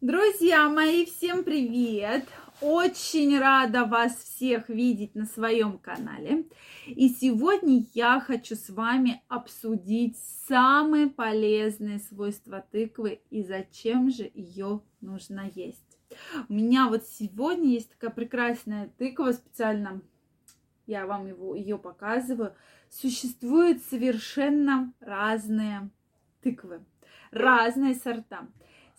Друзья мои, всем привет! Очень рада вас всех видеть на своем канале. И сегодня я хочу с вами обсудить самые полезные свойства тыквы и зачем же ее нужно есть. У меня вот сегодня есть такая прекрасная тыква специально, я вам его, ее показываю. Существуют совершенно разные тыквы, разные сорта.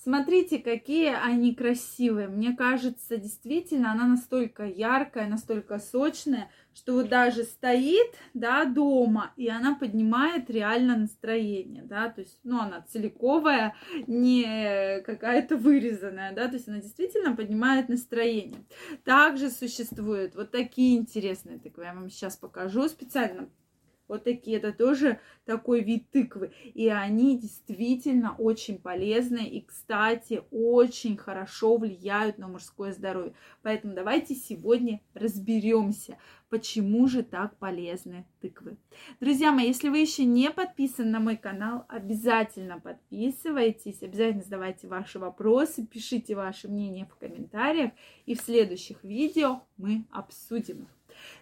Смотрите, какие они красивые. Мне кажется, действительно, она настолько яркая, настолько сочная, что вот даже стоит, да, дома, и она поднимает реально настроение, да, то есть, ну, она целиковая, не какая-то вырезанная, да, то есть она действительно поднимает настроение. Также существуют вот такие интересные тыквы, я вам сейчас покажу специально вот такие, это тоже такой вид тыквы. И они действительно очень полезны и, кстати, очень хорошо влияют на мужское здоровье. Поэтому давайте сегодня разберемся, почему же так полезны тыквы. Друзья мои, если вы еще не подписаны на мой канал, обязательно подписывайтесь, обязательно задавайте ваши вопросы, пишите ваше мнение в комментариях, и в следующих видео мы обсудим их.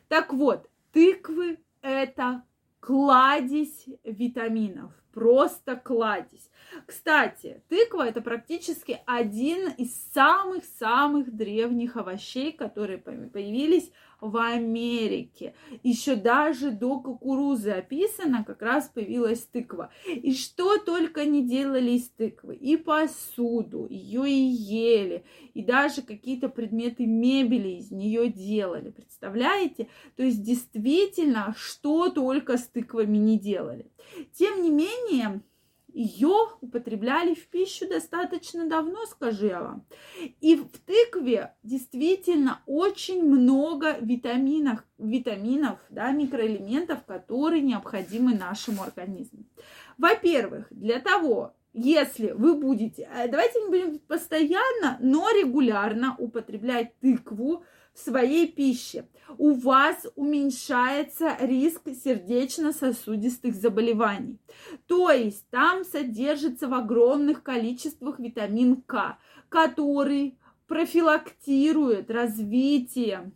Так вот, тыквы это кладезь витаминов. Просто кладезь. Кстати, тыква это практически один из самых-самых древних овощей, которые появились в Америке. Еще даже до кукурузы описано, как раз появилась тыква. И что только не делали из тыквы. И посуду, ее и ели, и даже какие-то предметы мебели из нее делали. Представляете? То есть действительно, что только с тыквами не делали. Тем не менее, ее употребляли в пищу достаточно давно, скажу я вам. И в тыкве действительно очень много витаминов, витаминов, да, микроэлементов, которые необходимы нашему организму. Во-первых, для того, если вы будете, э, давайте не будем постоянно, но регулярно употреблять тыкву, в своей пище, у вас уменьшается риск сердечно-сосудистых заболеваний. То есть там содержится в огромных количествах витамин К, который профилактирует развитие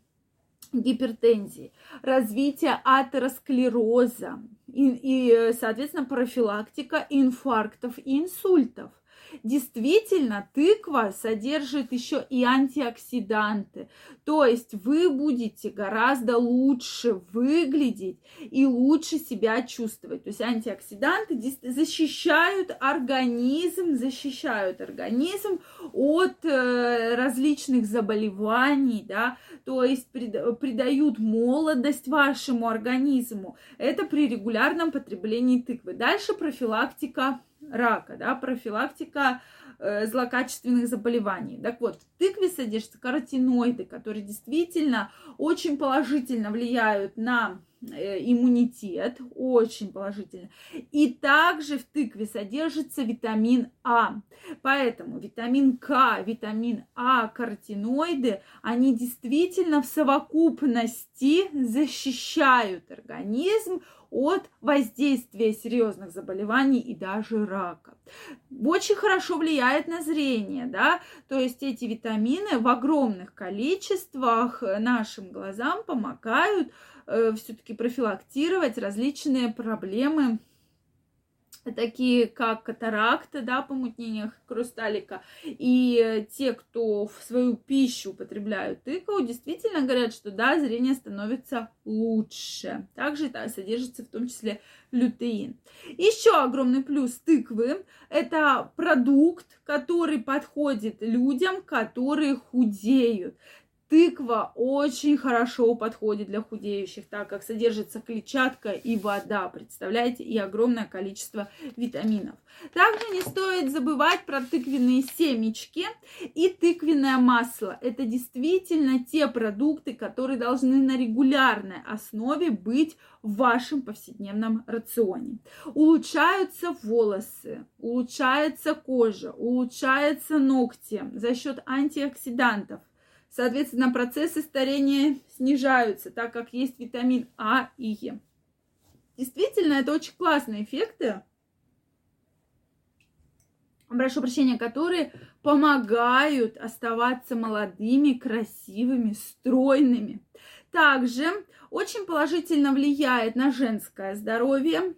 гипертензии, развитие атеросклероза и, и соответственно, профилактика инфарктов и инсультов. Действительно, тыква содержит еще и антиоксиданты. То есть вы будете гораздо лучше выглядеть и лучше себя чувствовать. То есть антиоксиданты защищают организм, защищают организм от э, различных заболеваний, да, то есть придают молодость вашему организму. Это при регулярном потреблении тыквы. Дальше профилактика рака, да, профилактика э, злокачественных заболеваний. Так вот, в тыкве содержатся каротиноиды, которые действительно очень положительно влияют на иммунитет, очень положительно. И также в тыкве содержится витамин А. Поэтому витамин К, витамин А, каротиноиды, они действительно в совокупности защищают организм от воздействия серьезных заболеваний и даже рака. Очень хорошо влияет на зрение, да, то есть эти витамины в огромных количествах нашим глазам помогают э, все-таки профилактировать различные проблемы такие как катаракта, да, помутнение хрусталика, и те, кто в свою пищу употребляют тыкву, действительно говорят, что да, зрение становится лучше. Также да, содержится в том числе лютеин. Еще огромный плюс тыквы – это продукт, который подходит людям, которые худеют тыква очень хорошо подходит для худеющих, так как содержится клетчатка и вода, представляете, и огромное количество витаминов. Также не стоит забывать про тыквенные семечки и тыквенное масло. Это действительно те продукты, которые должны на регулярной основе быть в вашем повседневном рационе. Улучшаются волосы, улучшается кожа, улучшаются ногти за счет антиоксидантов – Соответственно, процессы старения снижаются, так как есть витамин А и Е. Действительно, это очень классные эффекты. прошу прощения, которые помогают оставаться молодыми, красивыми, стройными. Также очень положительно влияет на женское здоровье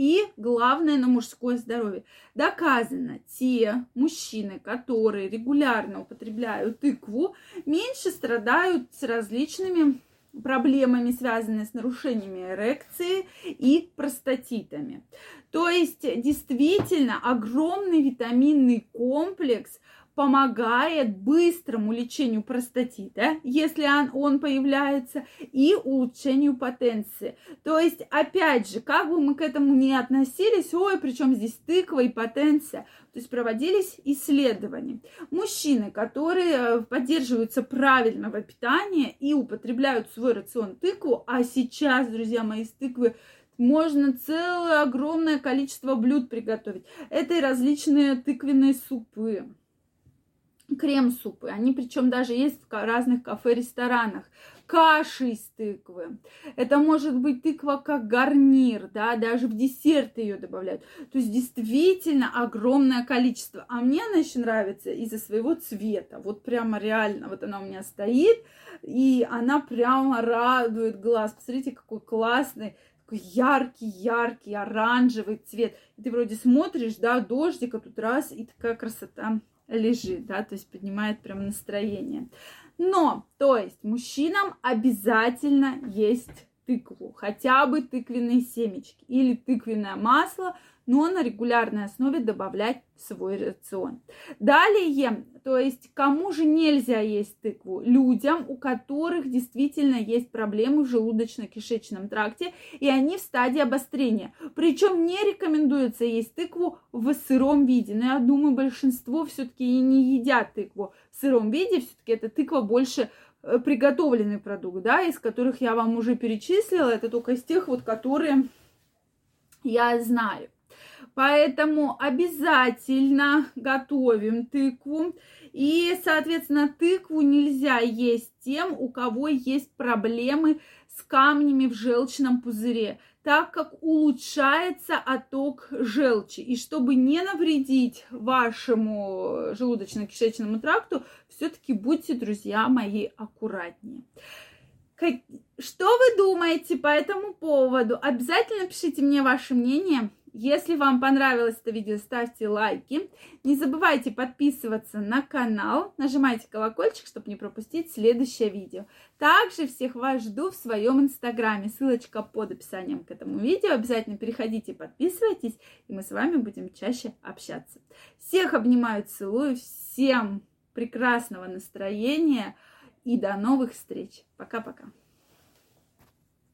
и, главное, на мужское здоровье. Доказано, те мужчины, которые регулярно употребляют тыкву, меньше страдают с различными проблемами, связанными с нарушениями эрекции и простатитами. То есть действительно огромный витаминный комплекс помогает быстрому лечению простатита, если он, он появляется, и улучшению потенции. То есть, опять же, как бы мы к этому не относились, ой, причем здесь тыква и потенция, то есть проводились исследования. Мужчины, которые э, поддерживаются правильного питания и употребляют свой рацион тыкву, а сейчас, друзья мои, из тыквы можно целое огромное количество блюд приготовить. Это и различные тыквенные супы, крем-супы. Они причем даже есть в разных кафе-ресторанах. Каши из тыквы. Это может быть тыква как гарнир, да, даже в десерт ее добавляют. То есть действительно огромное количество. А мне она еще нравится из-за своего цвета. Вот прямо реально, вот она у меня стоит, и она прямо радует глаз. Посмотрите, какой классный такой яркий, яркий, оранжевый цвет. И ты вроде смотришь, да, дождик, а тут раз, и такая красота лежит, да, то есть поднимает прям настроение. Но, то есть, мужчинам обязательно есть тыкву, хотя бы тыквенные семечки или тыквенное масло, но на регулярной основе добавлять в свой рацион. Далее, то есть кому же нельзя есть тыкву? Людям, у которых действительно есть проблемы в желудочно-кишечном тракте, и они в стадии обострения. Причем не рекомендуется есть тыкву в сыром виде. Но я думаю, большинство все-таки и не едят тыкву в сыром виде. Все-таки эта тыква больше приготовленный продукт, да, из которых я вам уже перечислила. Это только из тех вот, которые я знаю. Поэтому обязательно готовим тыкву. И, соответственно, тыкву нельзя есть тем, у кого есть проблемы с камнями в желчном пузыре, так как улучшается отток желчи. И чтобы не навредить вашему желудочно-кишечному тракту, все-таки будьте, друзья мои, аккуратнее. Что вы думаете по этому поводу? Обязательно пишите мне ваше мнение. Если вам понравилось это видео, ставьте лайки. Не забывайте подписываться на канал. Нажимайте колокольчик, чтобы не пропустить следующее видео. Также всех вас жду в своем инстаграме. Ссылочка под описанием к этому видео. Обязательно переходите, подписывайтесь, и мы с вами будем чаще общаться. Всех обнимаю, целую. Всем прекрасного настроения и до новых встреч. Пока-пока.